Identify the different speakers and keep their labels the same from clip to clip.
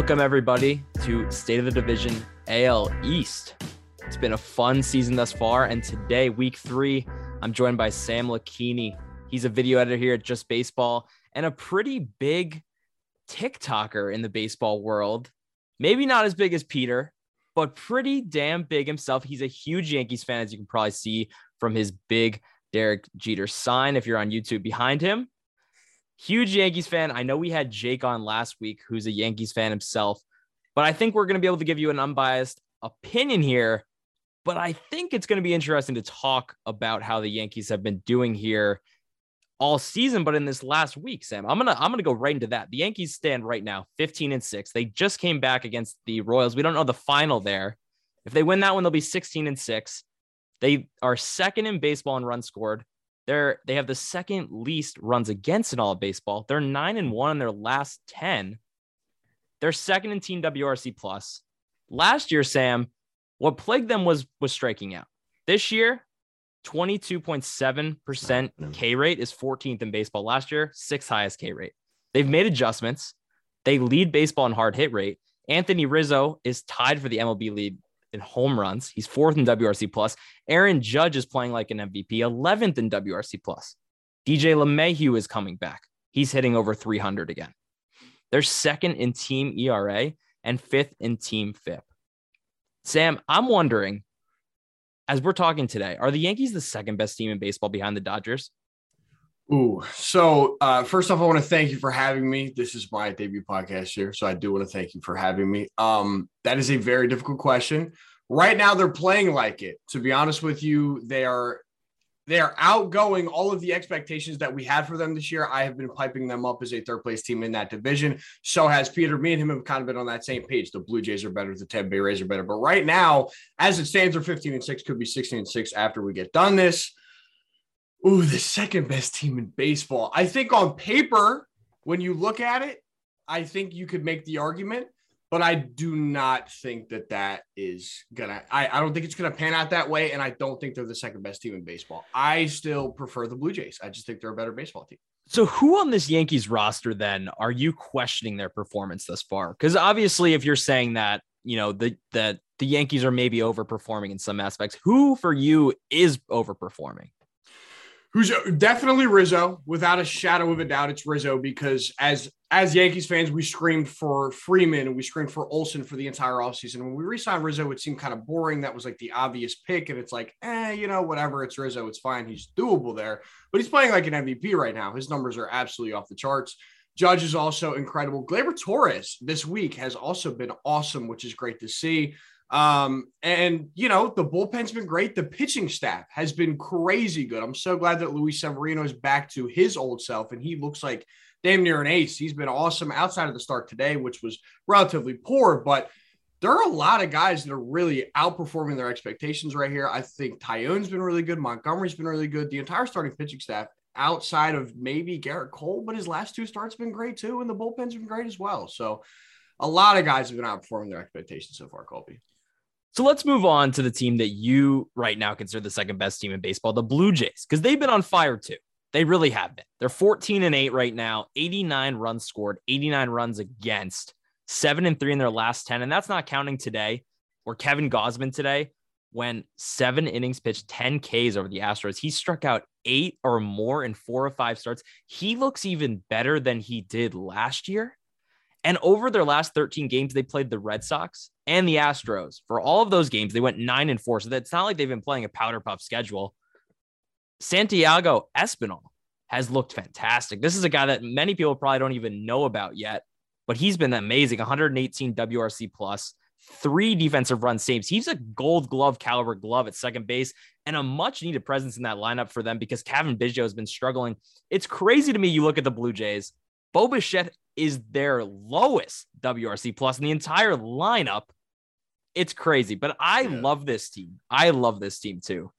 Speaker 1: Welcome, everybody, to State of the Division AL East. It's been a fun season thus far. And today, week three, I'm joined by Sam Luckini. He's a video editor here at Just Baseball and a pretty big TikToker in the baseball world. Maybe not as big as Peter, but pretty damn big himself. He's a huge Yankees fan, as you can probably see from his big Derek Jeter sign if you're on YouTube behind him. Huge Yankees fan. I know we had Jake on last week, who's a Yankees fan himself, but I think we're going to be able to give you an unbiased opinion here. But I think it's going to be interesting to talk about how the Yankees have been doing here all season, but in this last week, Sam, I'm gonna I'm gonna go right into that. The Yankees stand right now 15 and 6. They just came back against the Royals. We don't know the final there. If they win that one, they'll be 16 and 6. They are second in baseball in runs scored. They're they have the second least runs against in all of baseball. They're nine and one in their last 10. They're second in team WRC plus. Last year, Sam, what plagued them was was striking out. This year, 22.7% K rate is 14th in baseball. Last year, sixth highest K rate. They've made adjustments. They lead baseball in hard hit rate. Anthony Rizzo is tied for the MLB lead in home runs. He's fourth in WRC plus. Aaron Judge is playing like an MVP, 11th in WRC plus. DJ LeMahieu is coming back. He's hitting over 300 again. They're second in team ERA and fifth in team FIP. Sam, I'm wondering, as we're talking today, are the Yankees the second best team in baseball behind the Dodgers?
Speaker 2: Ooh, so uh, first off, I want to thank you for having me. This is my debut podcast here, so I do want to thank you for having me. Um, that is a very difficult question. Right now, they're playing like it. To be honest with you, they are they are outgoing all of the expectations that we had for them this year. I have been piping them up as a third place team in that division. So has Peter. Me and him have kind of been on that same page. The Blue Jays are better, the Tampa Bay Rays are better. But right now, as it stands, they're 15 and 6, could be 16 and 6 after we get done this. Ooh, the second best team in baseball. I think on paper, when you look at it, I think you could make the argument, but I do not think that that is gonna. I, I don't think it's gonna pan out that way, and I don't think they're the second best team in baseball. I still prefer the Blue Jays. I just think they're a better baseball team.
Speaker 1: So, who on this Yankees roster then are you questioning their performance thus far? Because obviously, if you're saying that you know the that the Yankees are maybe overperforming in some aspects, who for you is overperforming?
Speaker 2: Who's definitely Rizzo, without a shadow of a doubt. It's Rizzo because as as Yankees fans, we screamed for Freeman and we screamed for Olson for the entire offseason. When we re-signed Rizzo, it seemed kind of boring. That was like the obvious pick, and it's like, eh, you know, whatever. It's Rizzo. It's fine. He's doable there, but he's playing like an MVP right now. His numbers are absolutely off the charts. Judge is also incredible. Gleyber Torres this week has also been awesome, which is great to see. Um, and you know, the bullpen's been great. The pitching staff has been crazy good. I'm so glad that Luis Severino is back to his old self and he looks like damn near an ace. He's been awesome outside of the start today, which was relatively poor, but there are a lot of guys that are really outperforming their expectations right here. I think Taillon's been really good. Montgomery's been really good. The entire starting pitching staff outside of maybe Gerrit Cole, but his last two starts have been great too. And the bullpen's been great as well. So a lot of guys have been outperforming their expectations so far, Colby.
Speaker 1: So let's move on to the team that you right now consider the second best team in baseball, the Blue Jays, because they've been on fire too. They really have been. They're 14 and 8 right now, 89 runs scored, 89 runs against, 7 and 3 in their last 10. And that's not counting today or Kevin Gausman today when seven innings pitched 10 Ks over the Astros. He struck out eight or more in four or five starts. He looks even better than he did last year. And over their last 13 games, they played the Red Sox and the Astros. For all of those games, they went nine and four. So that's not like they've been playing a powder puff schedule. Santiago Espinal has looked fantastic. This is a guy that many people probably don't even know about yet, but he's been amazing. 118 WRC plus, three defensive run saves. He's a gold glove caliber glove at second base and a much needed presence in that lineup for them because Cavan Biggio has been struggling. It's crazy to me. You look at the Blue Jays, Bo Bichette is their lowest WRC plus in the entire lineup. It's crazy, but I yeah. love this team. I love this team too.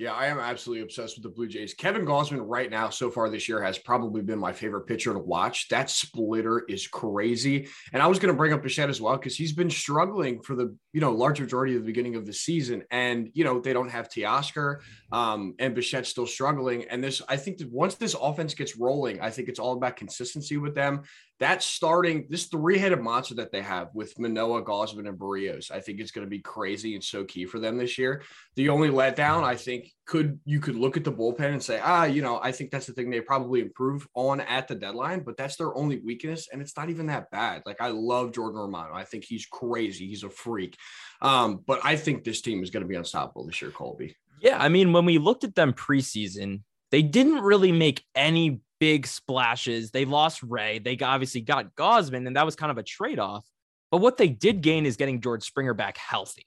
Speaker 2: Yeah, I am absolutely obsessed with the Blue Jays. Kevin Gausman right now, so far this year, has probably been my favorite pitcher to watch. That splitter is crazy. And I was going to bring up Bichette as well because he's been struggling for the you know large majority of the beginning of the season. And you know they don't have Teoscar, um, and Bichette's still struggling. And this, I think, that once this offense gets rolling, I think it's all about consistency with them. That starting this three-headed monster that they have with Manoah, Gausman, and Berrios, I think it's going to be crazy and so key for them this year. The only letdown, I think, could you could look at the bullpen and say, ah, you know, I think that's the thing they probably improve on at the deadline, but that's their only weakness, and it's not even that bad. Like I love Jordan Romano. I think he's crazy. He's a freak. Um, but I think this team is going to be unstoppable this year, Colby.
Speaker 1: Yeah, I mean, when we looked at them preseason, they didn't really make any big splashes. They lost Ray. They obviously got Gausman, and that was kind of a trade off. But what they did gain is getting George Springer back healthy.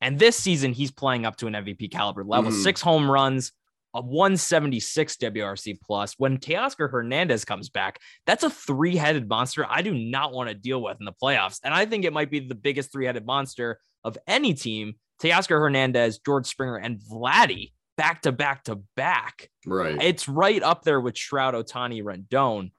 Speaker 1: And this season, he's playing up to an MVP caliber level mm. six home runs, a 176 WRC plus. When Teoscar Hernandez comes back, that's a three headed monster I do not want to deal with in the playoffs. And I think it might be the biggest three headed monster of any team. Teoscar Hernandez, George Springer, and Vladdy back to back to back.
Speaker 2: Right.
Speaker 1: It's right up there with Trout, Ohtani, Rendon.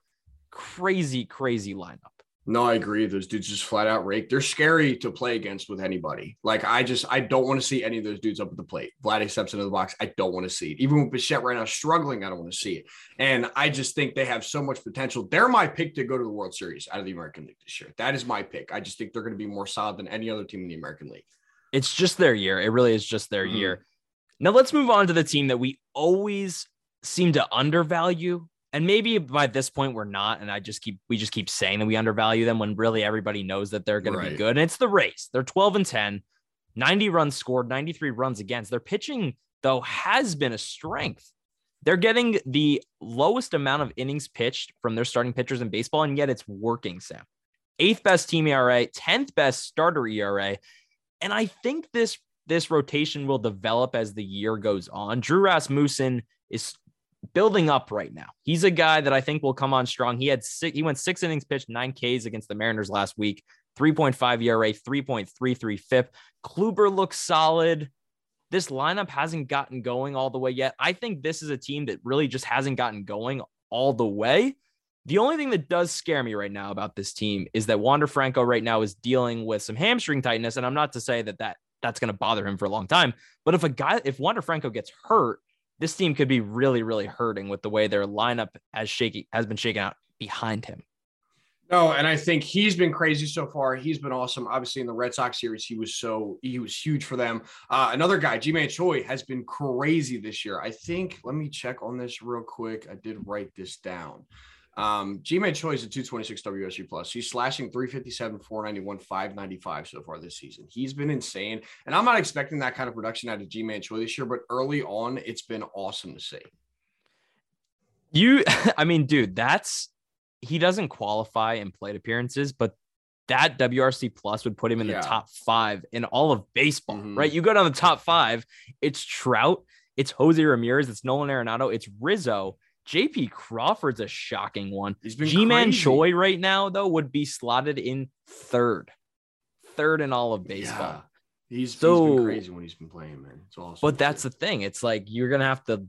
Speaker 1: Crazy, crazy lineup.
Speaker 2: No, I agree. Those dudes just flat out rake. They're scary to play against with anybody. Like I just I don't want to see any of those dudes up at the plate. Vlad steps into the box. I don't want to see it. Even with Bichette right now struggling, I don't want to see it. And I just think they have so much potential. They're my pick to go to the World Series out of the American League this year. That is my pick. I just think they're going to be more solid than any other team in the American League.
Speaker 1: It's just their year. It really is just their mm-hmm. year. Now let's move on to the team that we always seem to undervalue. And maybe by this point we're not. And I just keep we just keep saying that we undervalue them when really everybody knows that they're going right. to be good. And it's the Rays. They're 12 and 10, 90 runs scored, 93 runs against. Their pitching, though, has been a strength. They're getting the lowest amount of innings pitched from their starting pitchers in baseball, and yet it's working, Sam. Eighth best team ERA, 10th best starter ERA. And I think this this rotation will develop as the year goes on. Drew Rasmussen is building up right now. He's a guy that I think will come on strong. He had six, he went six innings pitched, nine Ks against the Mariners last week, 3.5 ERA, 3.33 FIP. Kluber looks solid. This lineup hasn't gotten going all the way yet. I think this is a team that really just hasn't gotten going all the way. The only thing that does scare me right now about this team is that Wander Franco right now is dealing with some hamstring tightness. And I'm not to say that that that's going to bother him for a long time. But if a guy, if Wander Franco gets hurt, this team could be really, really hurting with the way their lineup has shaky has been shaken out behind him.
Speaker 2: No, and I think he's been crazy so far. He's been awesome. Obviously, in the Red Sox series, he was so he was huge for them. Uh, another guy, Ji-Man Choi, has been crazy this year. I think. Let me check on this real quick. I did write this down. Um, Ji-Man Choi is a 226 WSG plus. He's slashing 357, 491, 595 so far this season. He's been insane. And I'm not expecting that kind of production out of Ji-Man Choi this year, but early on, it's been awesome to see.
Speaker 1: You, I mean, dude, that's he doesn't qualify in plate appearances, but that WRC plus would put him in yeah. the top five in all of baseball, mm-hmm. right? You go down the top five, it's Trout, it's Jose Ramirez, it's Nolan Arenado, it's Rizzo JP Crawford's a shocking one. Ji-Man Choi right now, though, would be slotted in third, third in all of baseball.
Speaker 2: Yeah. He's, so, he's been crazy when he's been playing, man. It's awesome.
Speaker 1: But that's the thing. It's like you're gonna have to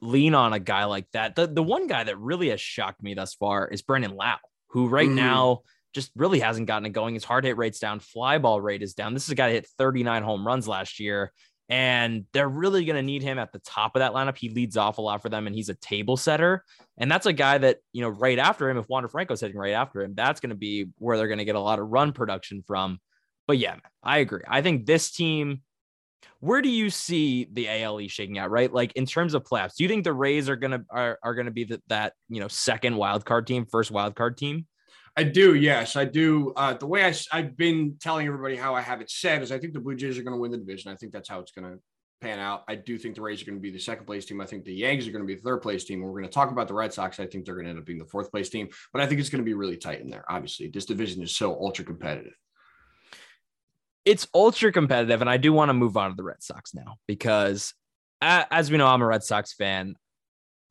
Speaker 1: lean on a guy like that. The the one guy that really has shocked me thus far is Brandon Lowe, who right mm. now just really hasn't gotten it going. His hard hit rate's down, fly ball rate is down. This is a guy that hit 39 home runs last year and they're really going to need him at the top of that lineup. He leads off a lot for them, and he's a table setter. And that's a guy that, you know, right after him, if Wander Franco's hitting right after him, that's going to be where they're going to get a lot of run production from. But yeah, I agree. I think this team, where do you see the ALE shaking out, right? Like in terms of playoffs, do you think the Rays are going to are, are to be the, that, you know, second wild card team, first wild card team?
Speaker 2: I do, yes, I do. Uh, the way I, I've been telling everybody how I have it said is I think the Blue Jays are going to win the division. I think that's how it's going to pan out. I do think the Rays are going to be the second place team. I think the Yankees are going to be the third place team. We're going to talk about the Red Sox. I think they're going to end up being the fourth place team, but I think it's going to be really tight in there. Obviously, this division is so ultra competitive.
Speaker 1: It's ultra competitive, and I do want to move on to the Red Sox now because, as we know, I'm a Red Sox fan.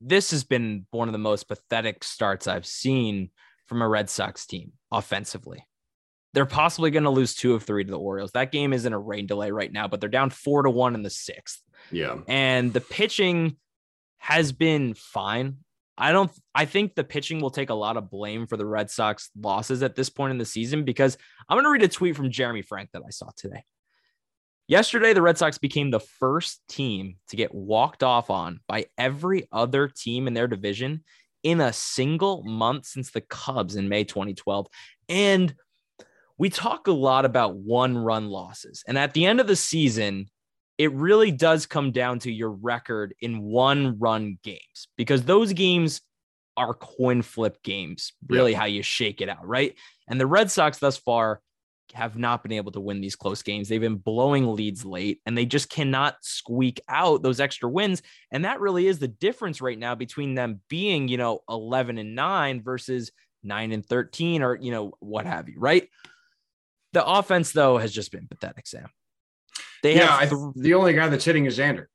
Speaker 1: This has been one of the most pathetic starts I've seen from a Red Sox team offensively. They're possibly going to lose two of three to the Orioles. That game is in a rain delay right now, but they're down four to one in the sixth.
Speaker 2: Yeah.
Speaker 1: And the pitching has been fine. I don't, I think the pitching will take a lot of blame for the Red Sox losses at this point in the season because I'm going to read a tweet from Jeremy Frank that I saw today. Yesterday, the Red Sox became the first team to get walked off on by every other team in their division in a single month since the Cubs in May 2012. And we talk a lot about one run losses. And at the end of the season, it really does come down to your record in one run games because those games are coin flip games, really how you shake it out, right? And the Red Sox thus far have not been able to win these close games. They've been blowing leads late and they just cannot squeak out those extra wins. And that really is the difference right now between them being, you know, 11 and 9 versus 9 and 13 or, you know, what have you, right? The offense, though, has just been pathetic, Sam.
Speaker 2: They yeah, th- the only guy that's hitting is Xander.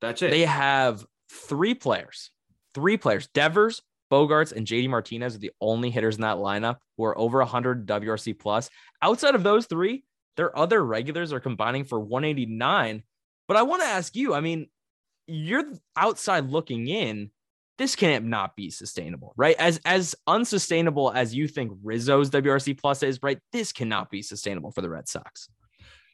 Speaker 2: That's it.
Speaker 1: They have three players, three players, Devers, Bogaerts and JD Martinez are the only hitters in that lineup who are over 100 WRC plus. Outside of those three, their other regulars are combining for 189. But I want to ask you, I mean, you're outside looking in. This can't not be sustainable, right? As as unsustainable as you think Rizzo's WRC plus is, right? This cannot be sustainable for the Red Sox.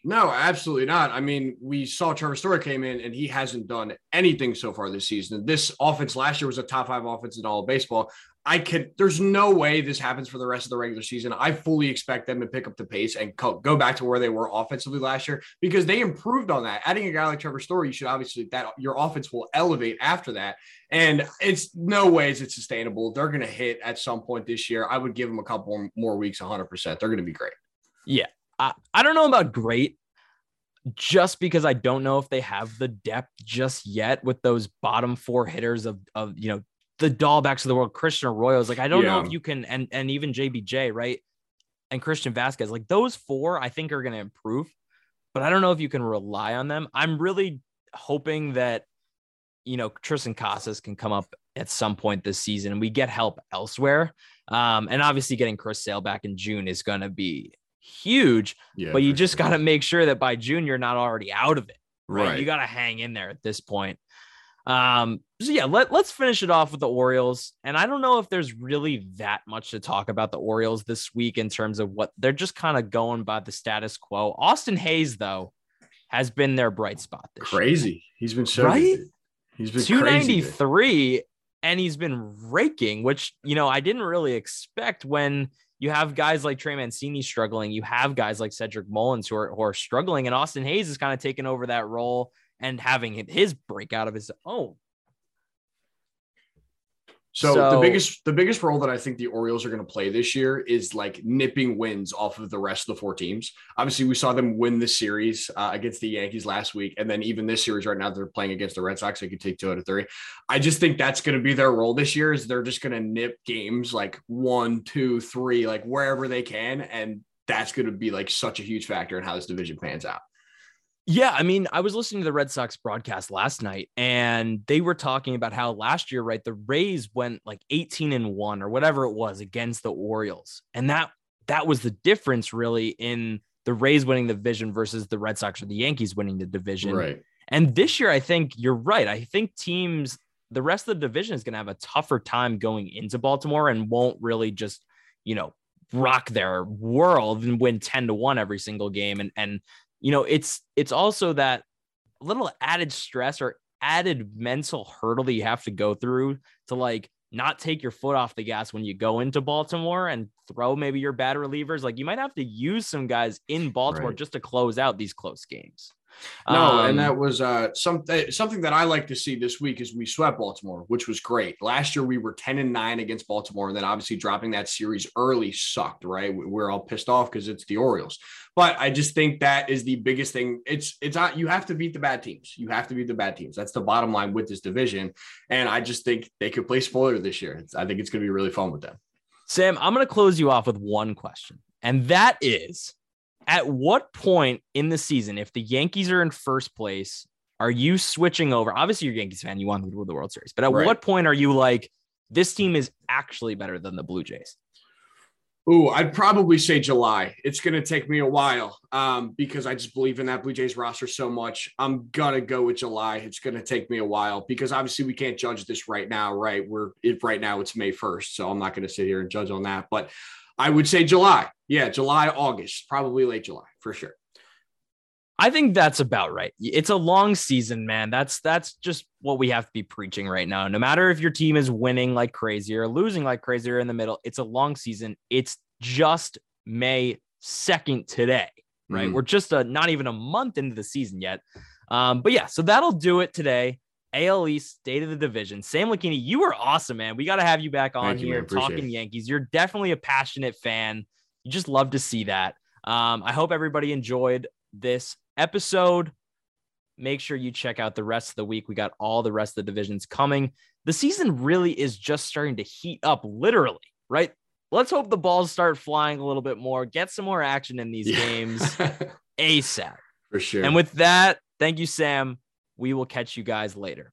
Speaker 2: No, absolutely not. I mean, we saw Trevor Story came in and he hasn't done anything so far this season. This offense last year was a top five offense in all of baseball. I could, there's no way this happens for the rest of the regular season. I fully expect them to pick up the pace and go back to where they were offensively last year because they improved on that. Adding a guy like Trevor Story, you should obviously, that your offense will elevate after that. And it's no ways it's sustainable. They're going to hit at some point this year. I would give them a couple more weeks, 100%. They're going to be great.
Speaker 1: Yeah. I, I don't know about great just because I don't know if they have the depth just yet with those bottom four hitters of, of you know, the Dalbecs of the world, Christian Arroyos. Like, I don't yeah. know if you can, and, and even JBJ, right? And Christian Vazquez, like those four, I think are going to improve, but I don't know if you can rely on them. I'm really hoping that, you know, Triston Casas can come up at some point this season and we get help elsewhere. Um, and obviously getting Chris Sale back in June is going to be huge, yeah, but you just sure. got to make sure that by June you're not already out of it. Right. right. You got to hang in there at this point. Um, so yeah, let, let's finish it off with the Orioles. And I don't know if there's really that much to talk about the Orioles this week in terms of what they're just kind of going by the status quo. Austin Hays, though, has been their bright spot this
Speaker 2: crazy.
Speaker 1: Year.
Speaker 2: He's been so
Speaker 1: right.
Speaker 2: Good.
Speaker 1: He's been 293 and he's been raking, which you know I didn't really expect when you have guys like Trey Mancini struggling. You have guys like Cedric Mullins who are, who are struggling, and Austin Hays is kind of taking over that role and having his breakout of his own.
Speaker 2: So, so, the biggest the biggest role that I think the Orioles are going to play this year is like nipping wins off of the rest of the four teams. Obviously, we saw them win the series uh, against the Yankees last week, and then even this series right now they're playing against the Red Sox. They could take two out of three. I just think that's going to be their role this year. Is they're just going to nip games like one, two, three, like wherever they can, and that's going to be like such a huge factor in how this division pans out.
Speaker 1: Yeah, I mean, I was listening to the Red Sox broadcast last night and they were talking about how last year, right, the Rays went like 18 and 1 or whatever it was against the Orioles. And that that was the difference really in the Rays winning the division versus the Red Sox or the Yankees winning the division.
Speaker 2: Right.
Speaker 1: And this year I think you're right. I think teams the rest of the division is going to have a tougher time going into Baltimore and won't really just, you know, rock their world and win 10 to 1 every single game and and you know, it's it's also that little added stress or added mental hurdle that you have to go through to like not take your foot off the gas when you go into Baltimore and throw maybe your bad relievers. Like you might have to use some guys in Baltimore right. just to close out these close games.
Speaker 2: No, um, and that was uh, something something that I like to see this week is we swept Baltimore, which was great. Last year we were 10 and 9 against Baltimore, and then obviously dropping that series early sucked, right? We're all pissed off because it's the Orioles. But I just think that is the biggest thing. It's it's not you have to beat the bad teams. You have to beat the bad teams. That's the bottom line with this division. And I just think they could play spoiler this year. I think it's gonna be really fun with them.
Speaker 1: Sam, I'm gonna close you off with one question, and that is at what point in the season, if the Yankees are in first place, are you switching over? Obviously, you're a Yankees fan, you want them to win the World Series, but at right. what point are you like, this team is actually better than the Blue Jays?
Speaker 2: Ooh, I'd probably say July. It's going to take me a while um, because I just believe in that Blue Jays roster so much. I'm going to go with July. It's going to take me a while because obviously we can't judge this right now, right? We're it, right now it's May 1st. So I'm not going to sit here and judge on that. But I would say July. Yeah, July, August, probably late July for sure.
Speaker 1: I think that's about right. It's a long season, man. That's that's just what we have to be preaching right now. No matter if your team is winning like crazy or losing like crazy or in the middle, it's a long season. It's just May 2nd today, right? Mm. We're just a, not even a month into the season yet. Um, but yeah, so that'll do it today. AL East State of the Division. Sam Luckini, you were awesome, man. We got to have you back on Thank here you, talking it. Yankees. You're definitely a passionate fan. You just love to see that. Um, I hope everybody enjoyed this episode. Make sure you check out the rest of the week. We got all the rest of the divisions coming. The season really is just starting to heat up, literally, right? Let's hope the balls start flying a little bit more, get some more action in these yeah. games ASAP.
Speaker 2: For sure.
Speaker 1: And with that, thank you, Sam. We will catch you guys later.